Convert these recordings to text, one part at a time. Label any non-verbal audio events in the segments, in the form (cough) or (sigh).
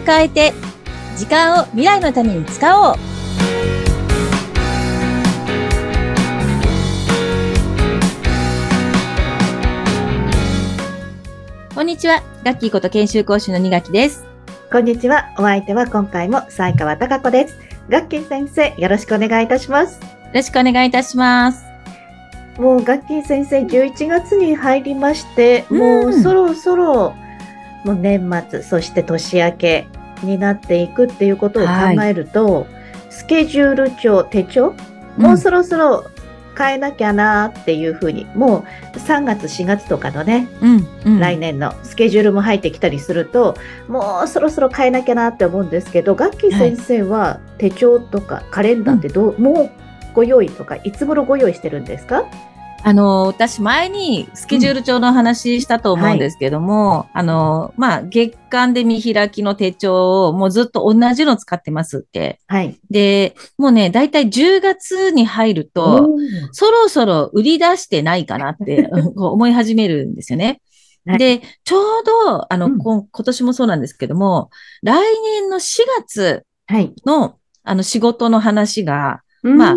を変えて、時間を未来のために使おう。こんにちは。ガッキーこと研修講師の二垣です。こんにちは。お相手は今回も西川貴子です。ガッキー先生、よろしくお願いいたします。よろしくお願いいたします。もうガッキー先生、11月に入りまして、うんもうそろそろ、もう年末、そして年明けになっていくっていうことを考えると、スケジュール帳、手帳、もうそろそろ変えなきゃなっていうふうに、もう3月、4月とかのね、うん、うん。来年のスケジュールも入ってきたりすると、もうそろそろ変えなきゃなって思うんですけど、ガッキー先生は手帳とかカレンダーってどう、もうご用意とか、いつ頃ご用意してるんですか？あの、私前にスケジュール帳の話したと思うんですけども、あの、まあ、月間で見開きの手帳をもうずっと同じの使ってますって。はい。で、もうね、だいたい10月に入ると、そろそろ売り出してないかなって (laughs) 思い始めるんですよね。はいで、ちょうど、あの、うん今年もそうなんですけども、来年の4月はい。の、あの、仕事の話がまあ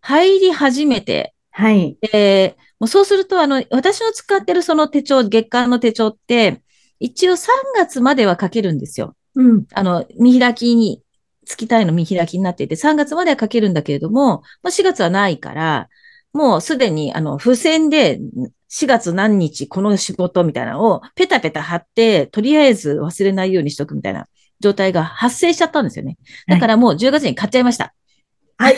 入り始めて、はい。で、もうそうすると、あの、私の使ってるその手帳、月間の手帳って、一応3月までは書けるんですよ。うん。あの、見開きに、月単位の見開きになっていて、3月までは書けるんだけれども、まあ、4月はないから、もうすでに、あの、付箋で、4月何日この仕事みたいなのをペタペタ貼って、とりあえず忘れないようにしとくみたいな状態が発生しちゃったんですよね。だからもう10月に買っちゃいました。はい。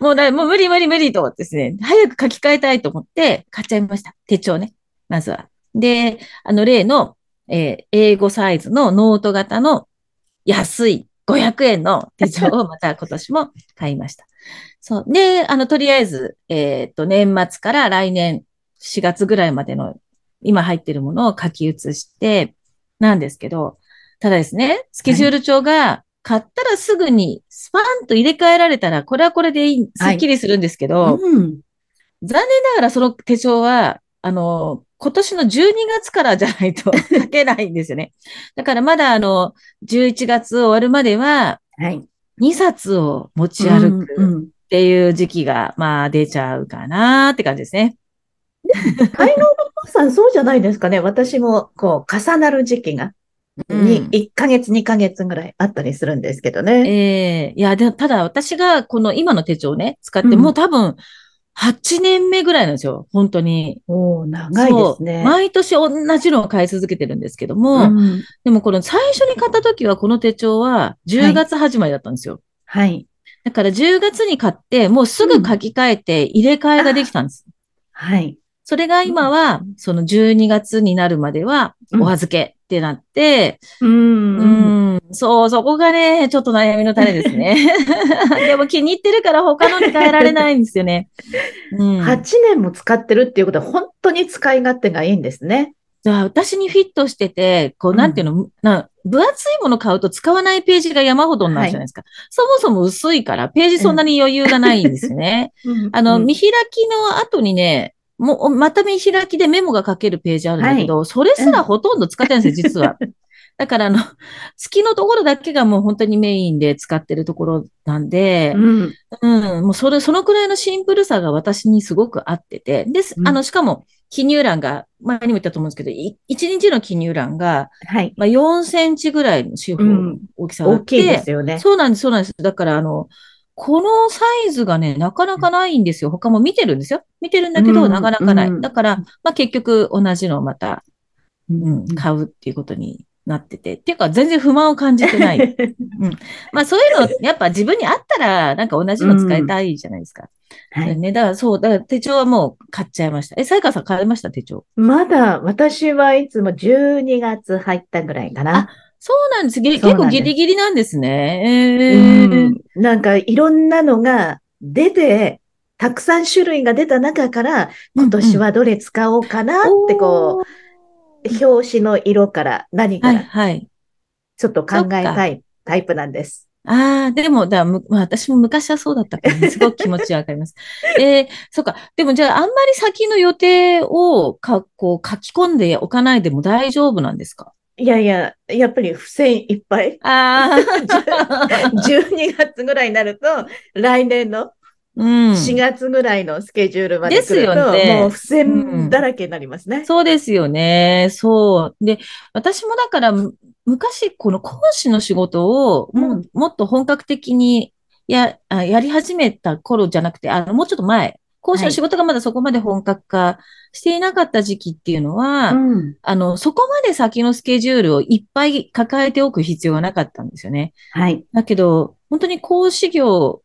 もうだ、もう無理無理無理と思ってですね、早く書き換えたいと思って買っちゃいました。手帳ね。まずは。で、あの例の、えー A5サイズのノート型の安い500円の手帳をまた今年も買いました。(laughs) そう。で、あの、とりあえず、えーっと、年末から来年4月ぐらいまでの今入ってるものを書き写して、なんですけど、ただですね、スケジュール帳が買ったらすぐにスパンと入れ替えられたら、これはこれでいい、すっきりするんですけど、うん。残念ながらその手帳は、あの、今年の12月からじゃないと (laughs) 書けないんですよね。だからまだあの、11月終わるまでは、はい。2冊を持ち歩うんくうんっていう時期が、まあ出ちゃうかなって感じですね。会のお父さん、そうじゃないですかね。私も、こう、重なる時期が、うんに、1ヶ月、2ヶ月ぐらいあったりするんですけどね。ええいや、で、ただ私がこの今の手帳をね、使って、うんもう多分、8年目ぐらいなんですよ。本当に。おー長いですね。毎年同じのを買い続けてるんですけども、うんでもこの最初に買った時はこの手帳は10月始まりだったんですよ。はい。だから10月に買って、もうすぐ書き換えて入れ替えができたんです。はい。それが今は、その12月になるまではお預けってなって、う。うんん、そう、そこがね、ちょっと悩みの種ですね。(laughs) でも気に入ってるから他のに変えられないんですよね。うん。8年も使ってるっていうことは本当に使い勝手がいいんですね。じゃあ、私にフィットしてて、こう、うんなんていうの、な、分厚いもの買うと使わないページが山ほどになるじゃないですか。そもそも薄いから、ページそんなに余裕がないんですよね。あの、うん見開きの後にね、もう、また見開きでメモが書けるページあるんだけど、それすらほとんど使ってないんですよ、(laughs) 実は。だから、あの、月のところだけがもう本当にメインで使ってるところなんで、うん。うん、もうそれ、そのくらいのシンプルさが私にすごく合ってて、です、うんあの、しかも、記入欄が、前にも言ったと思うんですけど、い1日の記入欄が、はい。まあ、4センチぐらいの四方大きさがあって、大きいですよね。そうなんです、そうなんです。だから、あの、このサイズがね、なかなかないんですよ。他も見てるんですよ。見てるんだけど、うんなかなかない。うんだから、まあ、結局同じのをまた、ううん、買うっていうことになってて。っていうか、全然不満を感じてない。(laughs) まあ、そういうの、やっぱ自分にあったら、なんか同じの使いたいじゃないですか。はい。ね、だからそう、だから手帳はもう買っちゃいました。え、さやかさん買いました？手帳。まだ私はいつも12月入ったぐらいかな。そうなんです。ぎ結構ギリギリなんですね。うえーんなんかいろんなのが出て、たくさん種類が出た中から、今年はどれ使おうかなってこう、表紙の色から何かはい、らはい。ちょっと考えたいタイプなんです。ああ、でも、だむまあ私も昔はそうだったから、ね、すごく気持ちわかります。(laughs) えー、そうか。でもじゃあ、あんまり先の予定をか、こう、書き込んでおかないでも大丈夫なんですか？いやいや、やっぱり付箋いっぱい。あ12 (laughs) 月ぐらいになると、来年のあ、うん。4月ぐらいのスケジュールまで来ですよると、ねもう付箋だらけになりますね。そうですよね。そう。で、私もだから、む昔、この講師の仕事をも,、うんもっと本格的にや、あやり始めた頃じゃなくて、あの、もうちょっと前、講師の仕事がまだそこまで本格化していなかった時期っていうのは、うん。あの、そこまで先のスケジュールをいっぱい抱えておく必要がなかったんですよね。はい。だけど、本当に講師業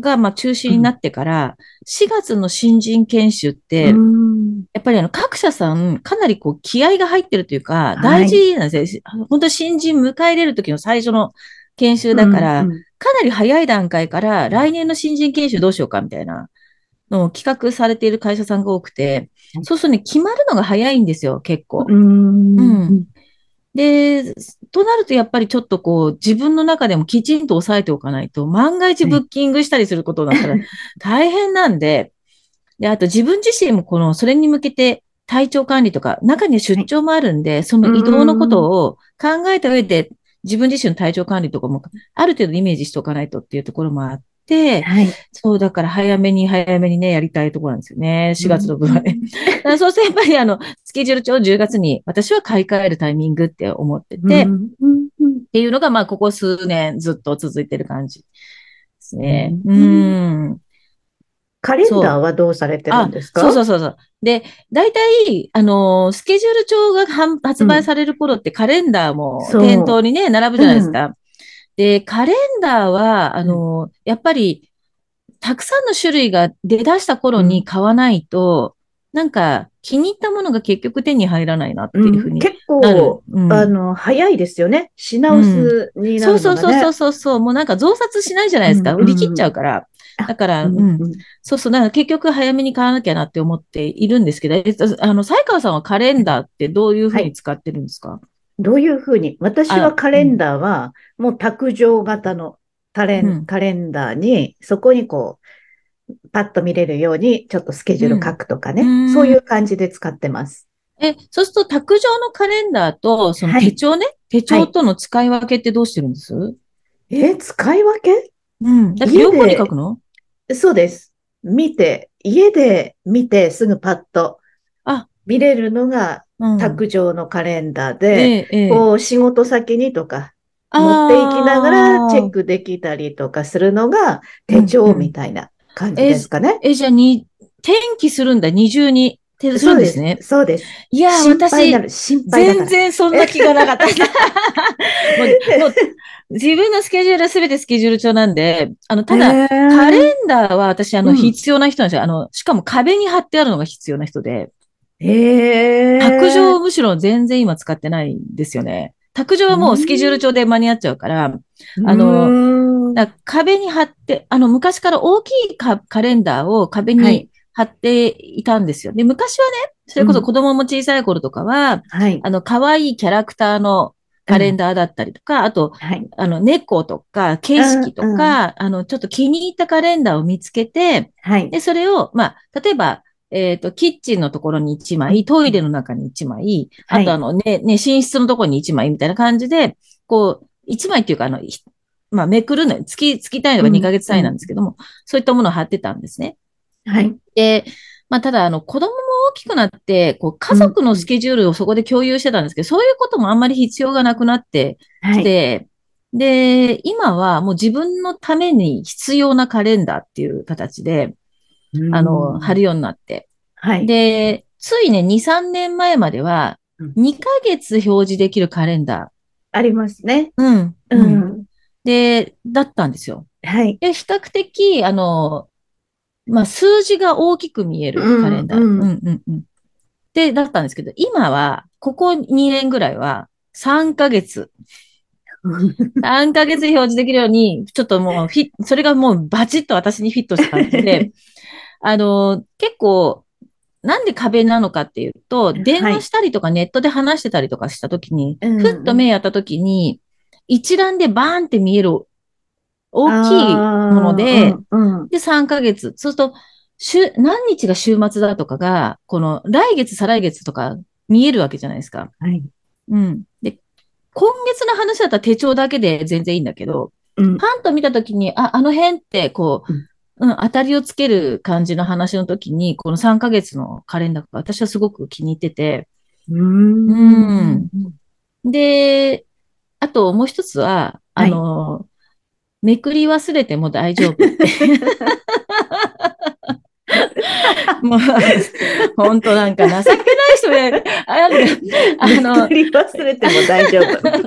が、まあ、中止になってから、4月の新人研修って、うんやっぱりあの各社さん、かなりこう気合が入ってるというか、い大事なんですよ。本当に新人迎え入れる時の最初の研修だから、うんうんかなり早い段階から来年の新人研修どうしようかみたいなのを企画されている会社さんが多くては、い。そうするとね、決まるのが早いんですよ、結構。うん。うん。で、となるとやっぱりちょっとこう自分の中でもきちんと抑えておかないと、万が一ブッキングしたりすることだったら (laughs) 大変なんで、で、あと自分自身もこの、それに向けて体調管理とか、中には出張もあるんで、その移動のことを考えた上で、自分自身の体調管理とかもある程度イメージしておかないとっていうところもあって、はい。そう、だから早めに早めにね、やりたいところなんですよね。4月の分はね。だからそうするとやっぱりあの、スケジュール帳10月に私は買い替えるタイミングって思ってて、っうんうんうんていうのがまあここ数年ずっと続いてる感じですね。ううんん。カレンダーはどうされてるんですか？そうそうそうそう。で、大体、あのースケジュール帳が販発売される頃ってカレンダーも店頭にね、並ぶじゃないですか。で、カレンダーは、あのーやっぱり、たくさんの種類が出だした頃に買わないと、なんか気に入ったものが結局手に入らないなっていうふうにうん結。構、うん。あの、早いですよね。品薄になるのがね。そうそうそうそうそう。そう、もうなんか増刷しないじゃないですか。うん売り切っちゃうから。だから、うんうん、そうそう、だから結局早めに買わなきゃなって思っているんですけど、えっとあの、才川さんはカレンダーってどういうふうに使ってるんですか、どういうふうに私はカレンダーは、もう卓上型のカレン、うん。カレンダーに、そこにこう、パッと見れるように、ちょっとスケジュール書くとかね。うん。そういう感じで使ってます。え、そうすると卓上のカレンダーと、そのはい。手帳ね、手帳との使い分けってどうしてるんです、え、使い分け？うん。だって両方に書くの？そうです。見て、家で見てすぐパッとあ見れるのがうん。卓上のカレンダーえで、え、ええ。こう仕事先にとか持っていきながらチェックできたりとかするのが手帳みたいな感じですかね。え、じゃあに、転記するんだ、二重に。てするんですね。そうです。いやー、私。全然そんな気がなかった。(laughs) もう自分のスケジュールは全てスケジュール帳なんで、あの、ただ、カカレンダーは私、あの、うん必要な人なんですよ。あの、しかも壁に貼ってあるのが必要な人で、へー卓上むしろ全然今使ってないんですよね。卓上はもうスケジュール帳で間に合っちゃうから、あの壁に貼って、あの、昔から大きいカカレンダーを壁はいに貼っていたんですよ。で、昔はね、それこそ子供も小さい頃とかは、はい。あの、可愛いキャラクターのカレンダーだったりとか、あと、はい。あの、猫とか、景色とか、あの、ちょっと気に入ったカレンダーを見つけて、はい。で、それを、まあ、例えば、えっ、と、キッチンのところに1枚、トイレの中に1枚、はいあとあのね、ね、寝室のところに1枚みたいな感じで、こう、1枚っていうか、あの、ひまあ、めくるのよ、月、月単位とか2ヶ月単位なんですけども、そういったものを貼ってたんですね。はい。で、まあ、ただ、あの、子供も大きくなって、こう、家族のスケジュールをそこで共有してたんですけど、そういうこともあんまり必要がなくなってはい。きて、で、今はもう自分のために必要なカレンダーっていう形で、あの、貼るようになって。はい。で、ついね、2、3年前までは、うん2ヶ月表示できるカレンダありますね。ー。うん。ううん。ん。で、だったんですよ。はい。で、比較的、あの、まあ、数字が大きく見えるカレンダー。ううんん、うん、うん。で、だったんですけど、今は、ここ2年ぐらいは、3ヶ月。(laughs) 3ヶ月表示できるように、ちょっともうフィ、それがもうバチッと私にフィットした感じで、(laughs) あの、結構、なんで壁なのかっていうと、電話したりとかネットで話してたりとかしたときに、うんふっと目やったときに、一覧でバーンって見える大きいもので、うんうんで、3ヶ月。そうすると、週、何日が週末だとかが、この来月、再来月とか見えるわけじゃないですか。はい。うん。で、今月の話だったら手帳だけで全然いいんだけど、うん。パンと見たときに、あ、あの辺って、こう、うん、当たりをつける感じの話の時に、この3ヶ月のカレンダーが私はすごく気に入ってて、うん。で、あともう一つは、あの、めくり忘れても大丈夫って。(laughs) もう、本当なんか情けない人で、あの、忘れても大丈夫。だか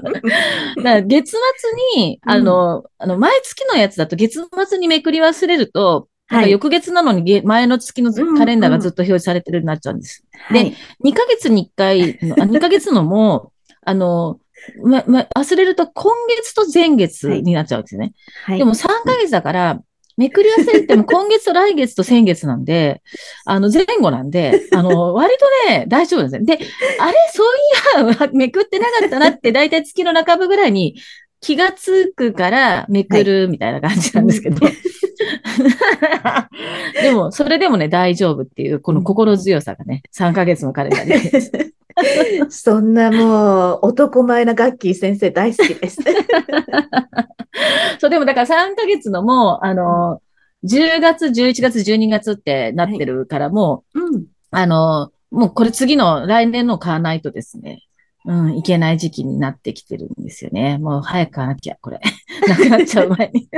ら月末に、うんあの、あの、毎月のやつだと月末にめくり忘れると、はい翌月なのにげ前の月のカレンダーがずっと表示されてるようになっちゃうんです。はい。2ヶ月に1回の、あ2ヶ月のも、(laughs) あの、ま、ま、忘れると今月と前月になっちゃうんですよね。はい。でも3ヶ月だから、めくり忘れても今月と来月と先月なんで、あの前後なんで、あの、(laughs) 割とね、大丈夫ですね。で、あれ、そういや、めくってなかったなって、だいたい月の半ばぐらいに気がつくからめくるみたいな感じなんですけど。でも、それでもね、大丈夫っていう、この心強さがね、3ヶ月のカレンダーで。(laughs) そんなもう男前なガッキー先生大好きです。そう、でもだから3ヶ月のもう、あの、10月、11月、12月ってなってるからもう、うん。あの、もうこれ次の来年の買わないとですね、うん、いけない時期になってきてるんですよね。もう早く買わなきゃ、これ。(laughs) なくなっちゃう前に。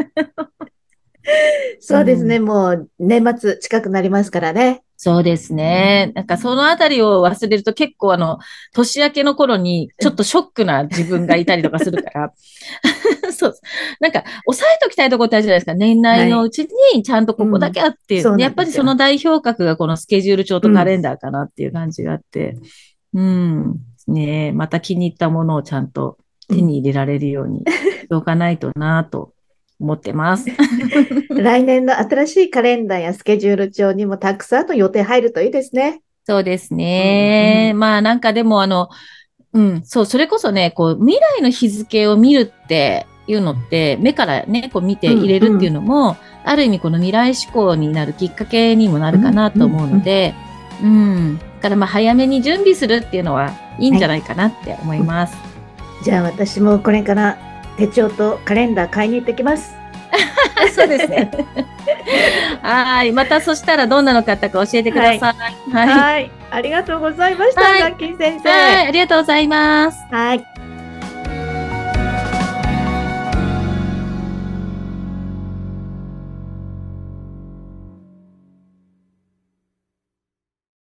そうですね。もう年末近くなりますからね。そうですね。なんかそのあたりを忘れると結構あの、年明けの頃にちょっとショックな自分がいたりとかするから。そう。なんか、押さえときたいとこってあるじゃないですか。年内のうちにちゃんとここだけあって、うんそうなんやっぱりその代表格がこのスケジュール帳とカレンダーかなっていう感じがあって。うん。ねえまた気に入ったものをちゃんと手に入れられるように (laughs) しておかないとなと思ってます。(laughs) 来年の新しいカレンダーやスケジュール帳にもたくさんの予定入るといいですね。そうですね。うんまあなんかでもあの、うん、そう、それこそね、こう、未来の日付を見るっていうのって、目からね、こう見て入れるっていうのも、ある意味この未来志向になるきっかけにもなるかなと思うので、うん。だからまあ早めに準備するっていうのはいいんじゃないかなって思います。じゃあ私もこれから手帳とカレンダー買いに行ってきます。(laughs) そうですね。はい。またそしたらどんなの買ったか教えてください。はい。はい。ありがとうございました、はい先生。はい。ありがとうございます。はい。